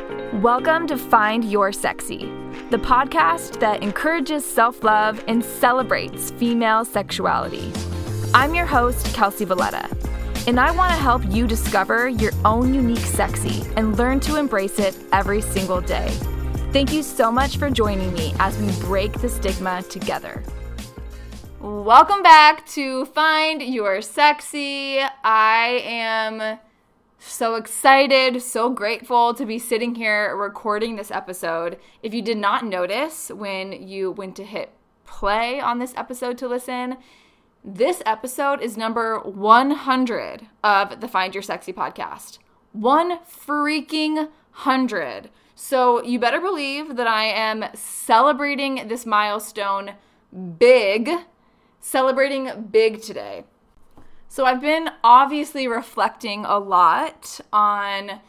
Welcome to Find Your Sexy, the podcast that encourages self love and celebrates female sexuality. I'm your host, Kelsey Valletta, and I want to help you discover your own unique sexy and learn to embrace it every single day. Thank you so much for joining me as we break the stigma together. Welcome back to Find Your Sexy. I am so excited, so grateful to be sitting here recording this episode. If you did not notice when you went to hit play on this episode to listen, this episode is number 100 of the Find Your Sexy podcast. One freaking hundred. So you better believe that I am celebrating this milestone big, celebrating big today. So I've been obviously reflecting a lot on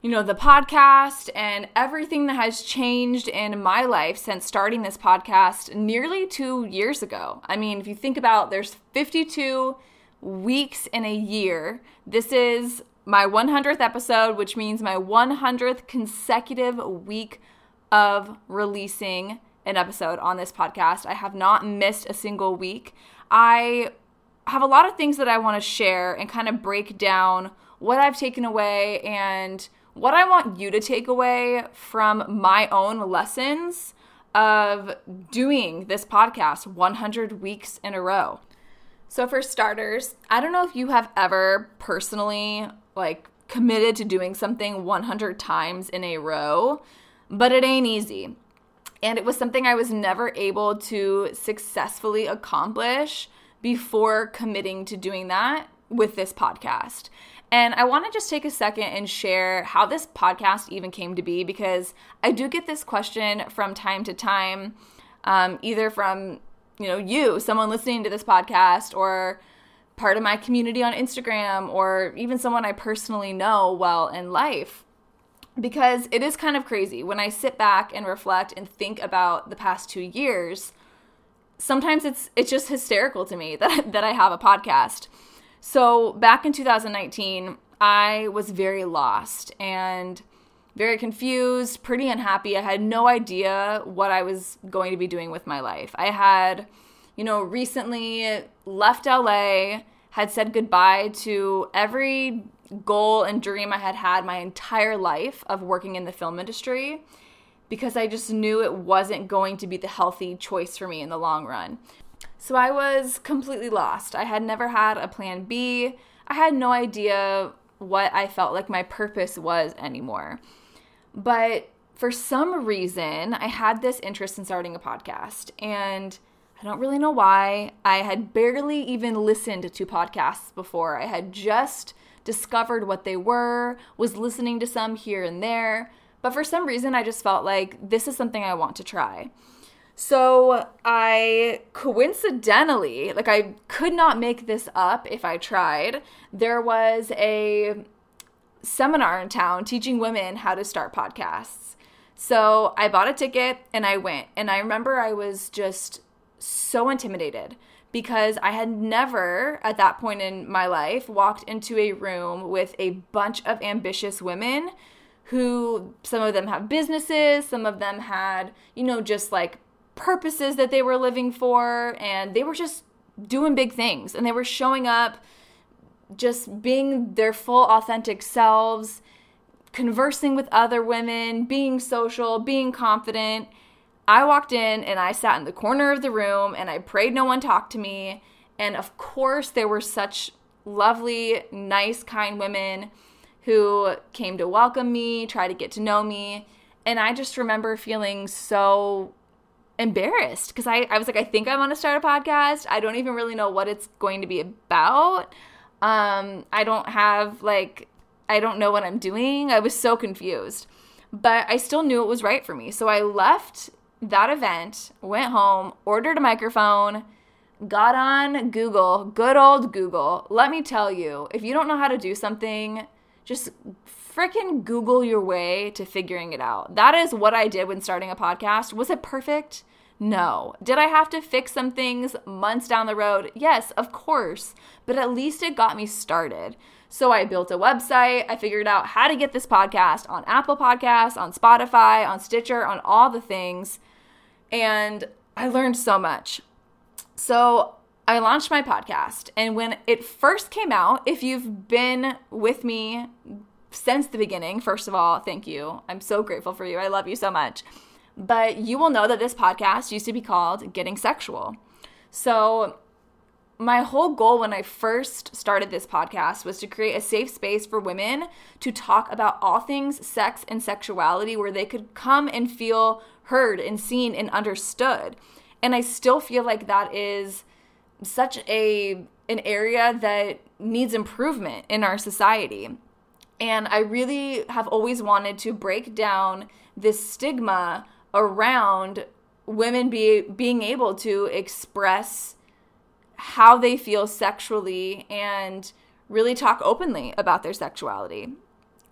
you know the podcast and everything that has changed in my life since starting this podcast nearly 2 years ago. I mean, if you think about there's 52 weeks in a year. This is my 100th episode, which means my 100th consecutive week of releasing an episode on this podcast. I have not missed a single week. I have a lot of things that I want to share and kind of break down what I've taken away and what I want you to take away from my own lessons of doing this podcast 100 weeks in a row. So, for starters, I don't know if you have ever personally like committed to doing something 100 times in a row, but it ain't easy. And it was something I was never able to successfully accomplish before committing to doing that with this podcast. And I want to just take a second and share how this podcast even came to be because I do get this question from time to time, um, either from you know you, someone listening to this podcast, or part of my community on Instagram, or even someone I personally know well in life. Because it is kind of crazy when I sit back and reflect and think about the past two years sometimes it's it's just hysterical to me that that I have a podcast. So back in 2019, I was very lost and very confused, pretty unhappy. I had no idea what I was going to be doing with my life. I had, you know, recently left LA, had said goodbye to every goal and dream I had had my entire life of working in the film industry because I just knew it wasn't going to be the healthy choice for me in the long run. So I was completely lost. I had never had a plan B. I had no idea what I felt like my purpose was anymore. But for some reason, I had this interest in starting a podcast. And I don't really know why. I had barely even listened to podcasts before. I had just discovered what they were, was listening to some here and there. But for some reason, I just felt like this is something I want to try. So I coincidentally, like I could not make this up if I tried. There was a seminar in town teaching women how to start podcasts. So I bought a ticket and I went. And I remember I was just so intimidated because I had never, at that point in my life, walked into a room with a bunch of ambitious women who some of them have businesses, some of them had, you know, just like purposes that they were living for, and they were just doing big things and they were showing up just being their full authentic selves, conversing with other women, being social, being confident. I walked in and I sat in the corner of the room and I prayed no one talk to me. And of course, there were such lovely, nice, kind women who came to welcome me, try to get to know me. And I just remember feeling so embarrassed because I, I was like, I think I want to start a podcast. I don't even really know what it's going to be about. Um, I don't have like, I don't know what I'm doing. I was so confused, but I still knew it was right for me. So I left that event, went home, ordered a microphone, got on Google, good old Google. Let me tell you, if you don't know how to do something, just freaking Google your way to figuring it out. That is what I did when starting a podcast. Was it perfect? No. Did I have to fix some things months down the road? Yes, of course. But at least it got me started. So I built a website. I figured out how to get this podcast on Apple Podcasts, on Spotify, on Stitcher, on all the things. And I learned so much. So I launched my podcast. And when it first came out, if you've been with me since the beginning, first of all, thank you. I'm so grateful for you. I love you so much. But you will know that this podcast used to be called Getting Sexual. So, my whole goal when I first started this podcast was to create a safe space for women to talk about all things sex and sexuality where they could come and feel heard and seen and understood. And I still feel like that is such a an area that needs improvement in our society. And I really have always wanted to break down this stigma around women be, being able to express how they feel sexually and really talk openly about their sexuality.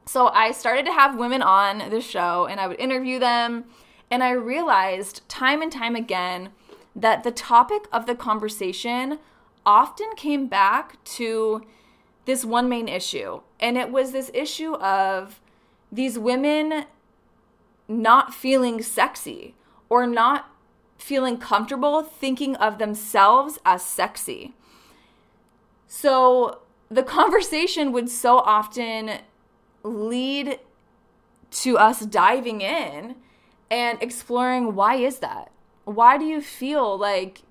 So I started to have women on the show and I would interview them. And I realized time and time again that the topic of the conversation often came back to this one main issue. And it was this issue of these women not feeling sexy or not feeling comfortable thinking of themselves as sexy. So the conversation would so often lead to us diving in and exploring why is that? Why do you feel like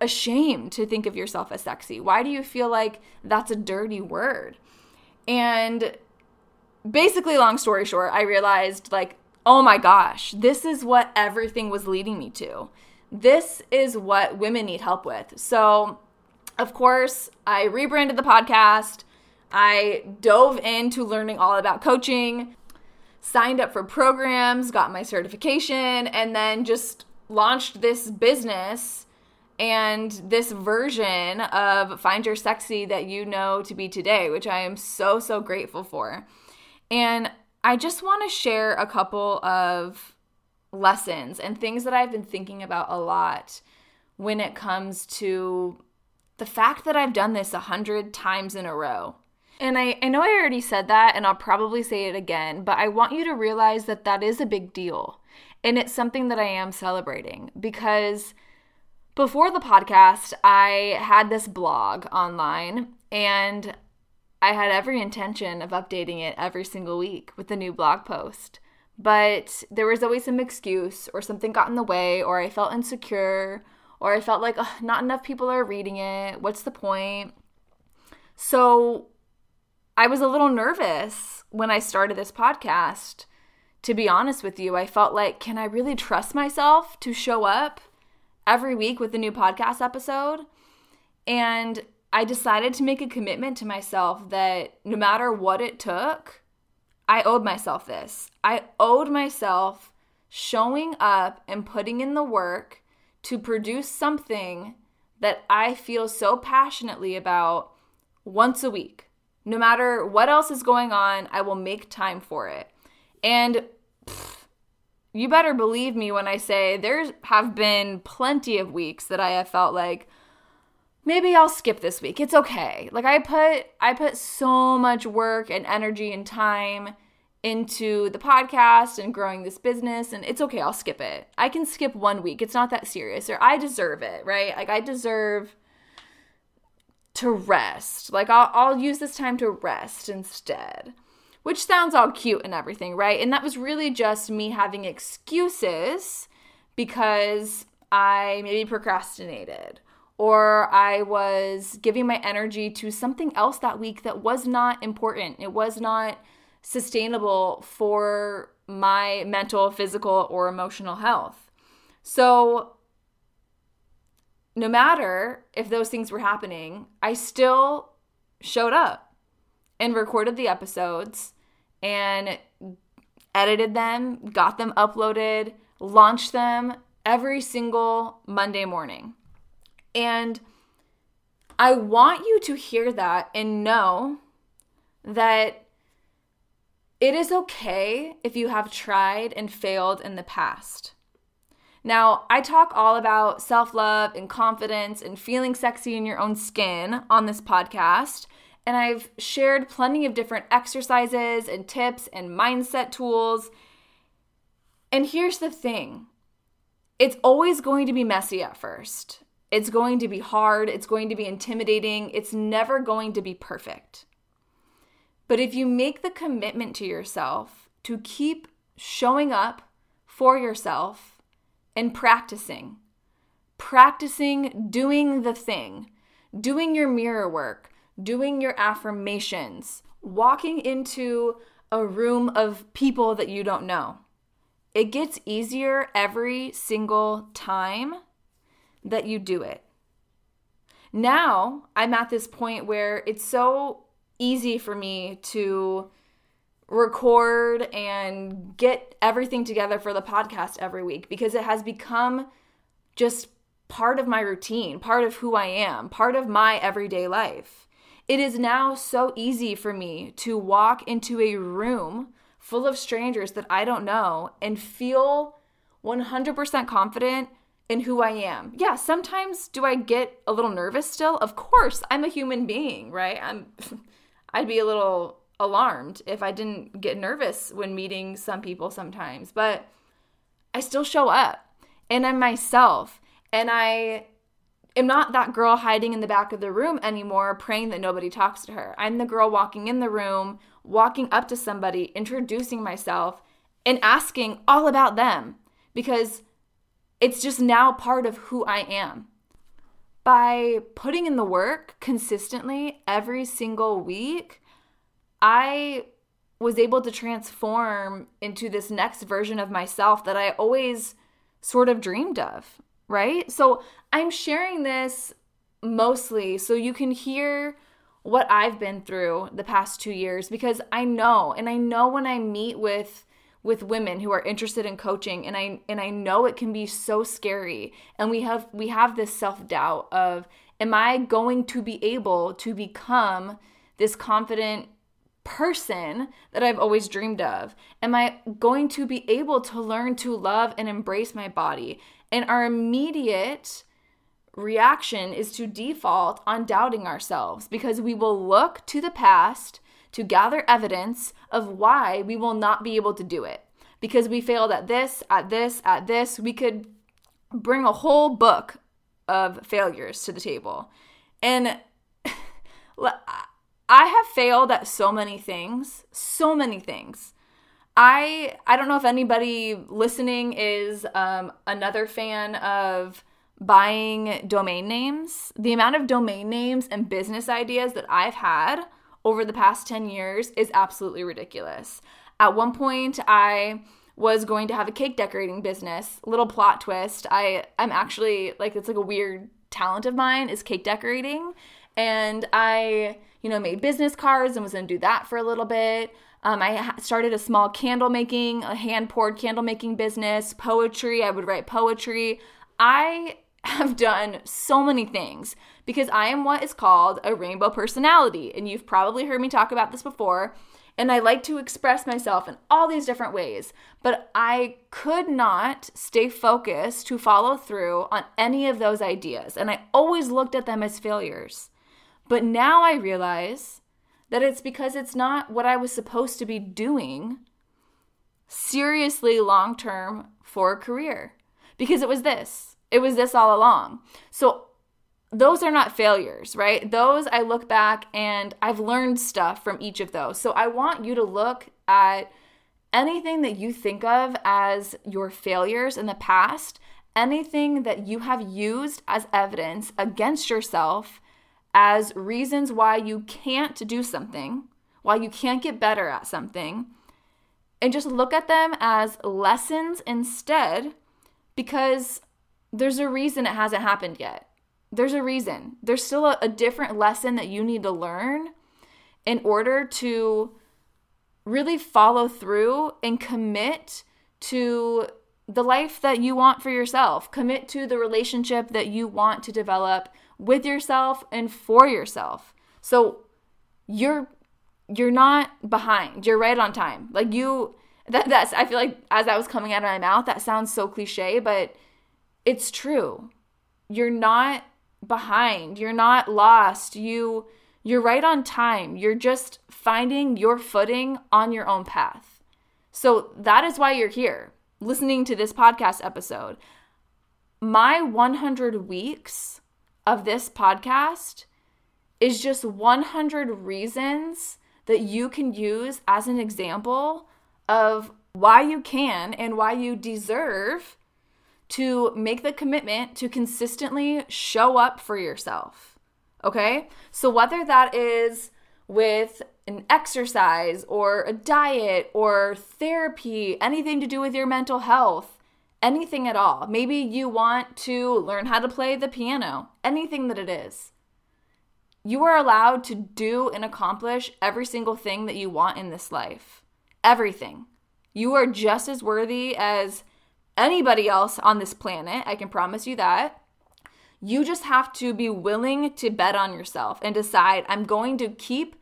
ashamed to think of yourself as sexy? Why do you feel like that's a dirty word? And basically, long story short, I realized like, oh my gosh, this is what everything was leading me to. This is what women need help with. So, of course, I rebranded the podcast. I dove into learning all about coaching, signed up for programs, got my certification, and then just launched this business and this version of Find Your Sexy that you know to be today, which I am so, so grateful for. And I just want to share a couple of lessons and things that I've been thinking about a lot when it comes to the fact that I've done this a hundred times in a row. And I, I know I already said that, and I'll probably say it again, but I want you to realize that that is a big deal. And it's something that I am celebrating because before the podcast, I had this blog online and I had every intention of updating it every single week with a new blog post. But there was always some excuse, or something got in the way, or I felt insecure, or I felt like not enough people are reading it. What's the point? So I was a little nervous when I started this podcast to be honest with you, I felt like, can I really trust myself to show up every week with a new podcast episode? And I decided to make a commitment to myself that no matter what it took, I owed myself this. I owed myself showing up and putting in the work to produce something that I feel so passionately about once a week. No matter what else is going on, I will make time for it. And pff, you better believe me when I say there have been plenty of weeks that I have felt like maybe I'll skip this week. It's okay. Like I put I put so much work and energy and time into the podcast and growing this business and it's okay. I'll skip it. I can skip one week. It's not that serious or I deserve it, right? Like I deserve to rest. Like I'll I'll use this time to rest instead which sounds all cute and everything, right? And that was really just me having excuses because I maybe procrastinated or I was giving my energy to something else that week that was not important. It was not sustainable for my mental, physical, or emotional health. So, no matter if those things were happening, I still showed up and recorded the episodes and edited them, got them uploaded, launched them every single Monday morning. And I want you to hear that and know that it is okay if you have tried and failed in the past. Now, I talk all about self love and confidence and feeling sexy in your own skin on this podcast. And I've shared plenty of different exercises and tips and mindset tools. And here's the thing it's always going to be messy at first. It's going to be hard. It's going to be intimidating. It's never going to be perfect. But if you make the commitment to yourself to keep showing up for yourself and practicing, practicing doing the thing, doing your mirror work, doing your affirmations, walking into a room of people that you don't know. It gets easier every single time that you do it. Now I'm at this point where it's so easy for me to record and get everything together for the podcast every week because it has become just part of my routine, part of who I am, part of my everyday life. It is now so easy for me to walk into a room full of strangers that I don't know and feel 100% confident in who I am. Yeah, sometimes do I get a little nervous still? Of course, I'm a human being, right? I'm I'd be a little alarmed if I didn't get nervous when meeting some people sometimes, but I still show up and I'm myself and I am not that girl hiding in the back of the room anymore praying that nobody talks to her. I'm the girl walking in the room, walking up to somebody, introducing myself and asking all about them because it's just now part of who I am. By putting in the work consistently every single week, I was able to transform into this next version of myself that I always sort of dreamed of, right? So I'm sharing this mostly so you can hear what I've been through the past 2 years because I know and I know when I meet with with women who are interested in coaching and I and I know it can be so scary and we have we have this self-doubt of am I going to be able to become this confident person that I've always dreamed of? Am I going to be able to learn to love and embrace my body? And our immediate reaction is to default on doubting ourselves because we will look to the past to gather evidence of why we will not be able to do it. Because we failed at this, at this, at this. We could bring a whole book of failures to the table. And I have failed at so many things, so many things. I I don't know if anybody listening is um, another fan of buying domain names. The amount of domain names and business ideas that I've had over the past 10 years is absolutely ridiculous. At one point, I was going to have a cake decorating business. Little plot twist. I I'm actually like it's like a weird talent of mine is cake decorating and I, you know, made business cards and was going to do that for a little bit. Um, I started a small candle making, a hand poured candle making business, poetry. I would write poetry. I have done so many things because I am what is called a rainbow personality. And you've probably heard me talk about this before. And I like to express myself in all these different ways, but I could not stay focused to follow through on any of those ideas. And I always looked at them as failures. But now I realize that it's because it's not what I was supposed to be doing seriously long term for a career. Because it was this it was this all along. So those are not failures, right? Those I look back and I've learned stuff from each of those. So I want you to look at anything that you think of as your failures in the past, anything that you have used as evidence against yourself as reasons why you can't do something, why you can't get better at something, and just look at them as lessons instead because there's a reason it hasn't happened yet. There's a reason. There's still a, a different lesson that you need to learn in order to really follow through and commit to the life that you want for yourself. Commit to the relationship that you want to develop with yourself and for yourself. So you're you're not behind. You're right on time. Like you that that's I feel like as that was coming out of my mouth, that sounds so cliche, but it's true. You're not behind. You're not lost. You you're right on time. You're just finding your footing on your own path. So that is why you're here listening to this podcast episode. My 100 weeks of this podcast is just 100 reasons that you can use as an example of why you can and why you deserve to make the commitment to consistently show up for yourself. Okay? So, whether that is with an exercise or a diet or therapy, anything to do with your mental health, anything at all. Maybe you want to learn how to play the piano, anything that it is. You are allowed to do and accomplish every single thing that you want in this life. Everything. You are just as worthy as anybody else on this planet. I can promise you that. You just have to be willing to bet on yourself and decide I'm going to keep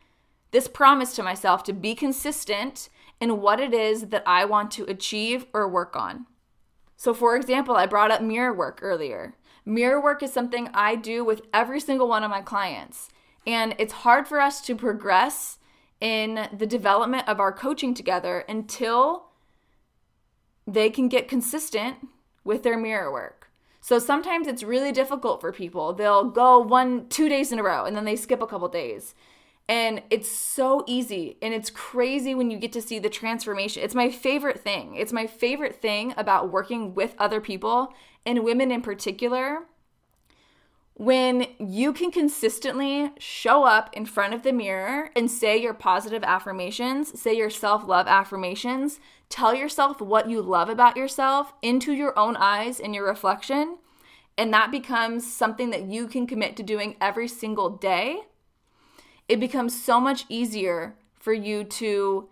this promise to myself to be consistent in what it is that I want to achieve or work on. So, for example, I brought up mirror work earlier. Mirror work is something I do with every single one of my clients. And it's hard for us to progress in the development of our coaching together until they can get consistent with their mirror work. So sometimes it's really difficult for people. They'll go one, two days in a row and then they skip a couple days. And it's so easy and it's crazy when you get to see the transformation. It's my favorite thing. It's my favorite thing about working with other people and women in particular when you can consistently show up in front of the mirror and say your positive affirmations, say your self love affirmations, tell yourself what you love about yourself into your own eyes in your reflection, and that becomes something that you can commit to doing every single day, it becomes so much easier for you to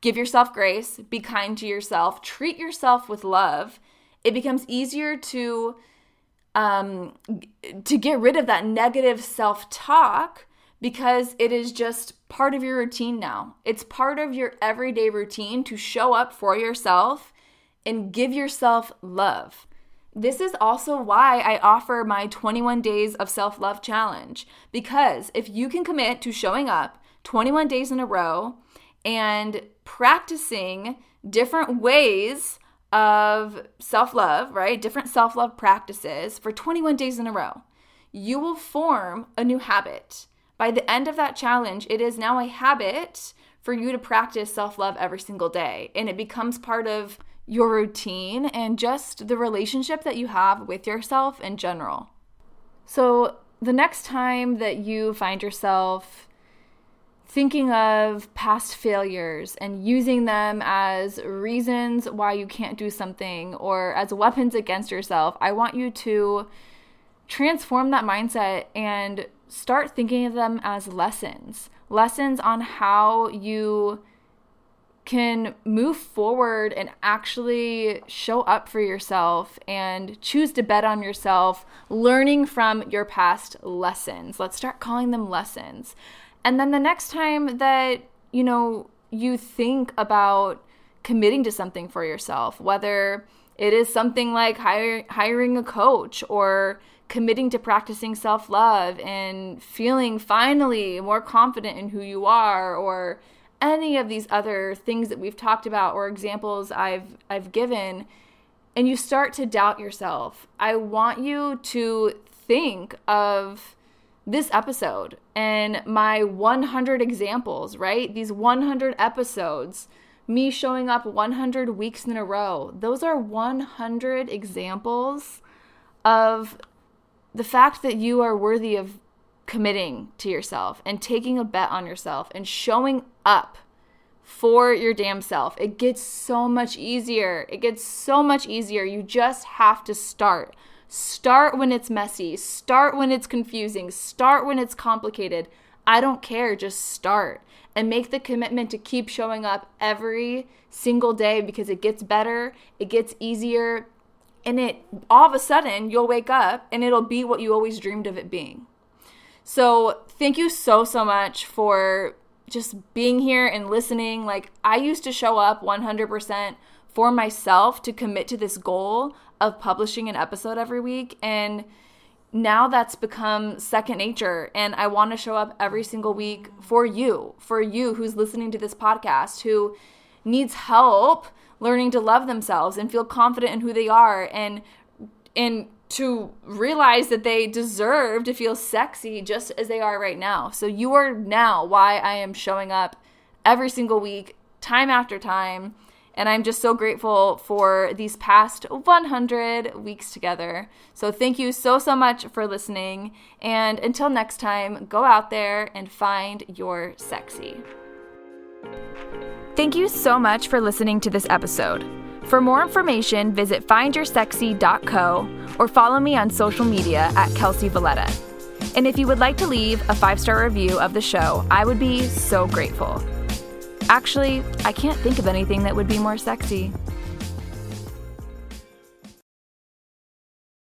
give yourself grace, be kind to yourself, treat yourself with love. It becomes easier to um, to get rid of that negative self talk because it is just part of your routine now. It's part of your everyday routine to show up for yourself and give yourself love. This is also why I offer my 21 days of self love challenge because if you can commit to showing up 21 days in a row and practicing different ways of self love, right? Different self love practices for 21 days in a row. You will form a new habit. By the end of that challenge, it is now a habit for you to practice self love every single day. And it becomes part of your routine and just the relationship that you have with yourself in general. So, the next time that you find yourself thinking of past failures and using them as reasons why you can't do something or as weapons against yourself, I want you to transform that mindset and start thinking of them as lessons lessons on how you can move forward and actually show up for yourself and choose to bet on yourself, learning from your past lessons. Let's start calling them lessons. And then the next time that, you know, you think about committing to something for yourself, whether it is something like hire, hiring a coach or committing to practicing self love and feeling finally more confident in who you are, or any of these other things that we've talked about or examples I've I've given, and you start to doubt yourself. I want you to think of this episode and my 100 examples, right? These 100 episodes, me showing up 100 weeks in a row. Those are 100 examples of the fact that you are worthy of committing to yourself and taking a bet on yourself and showing up for your damn self. It gets so much easier. It gets so much easier. You just have to start. Start when it's messy. Start when it's confusing. Start when it's complicated. I don't care. Just start and make the commitment to keep showing up every single day because it gets better, it gets easier, and it all of a sudden you'll wake up and it'll be what you always dreamed of it being. So, thank you so so much for just being here and listening. Like, I used to show up 100% for myself to commit to this goal of publishing an episode every week. And now that's become second nature. And I want to show up every single week for you, for you who's listening to this podcast, who needs help learning to love themselves and feel confident in who they are and and to realize that they deserve to feel sexy just as they are right now. So you are now why I am showing up every single week, time after time. And I'm just so grateful for these past 100 weeks together. So thank you so, so much for listening. And until next time, go out there and find your sexy. Thank you so much for listening to this episode. For more information, visit findyoursexy.co or follow me on social media at Kelsey Valletta. And if you would like to leave a five star review of the show, I would be so grateful. Actually, I can't think of anything that would be more sexy.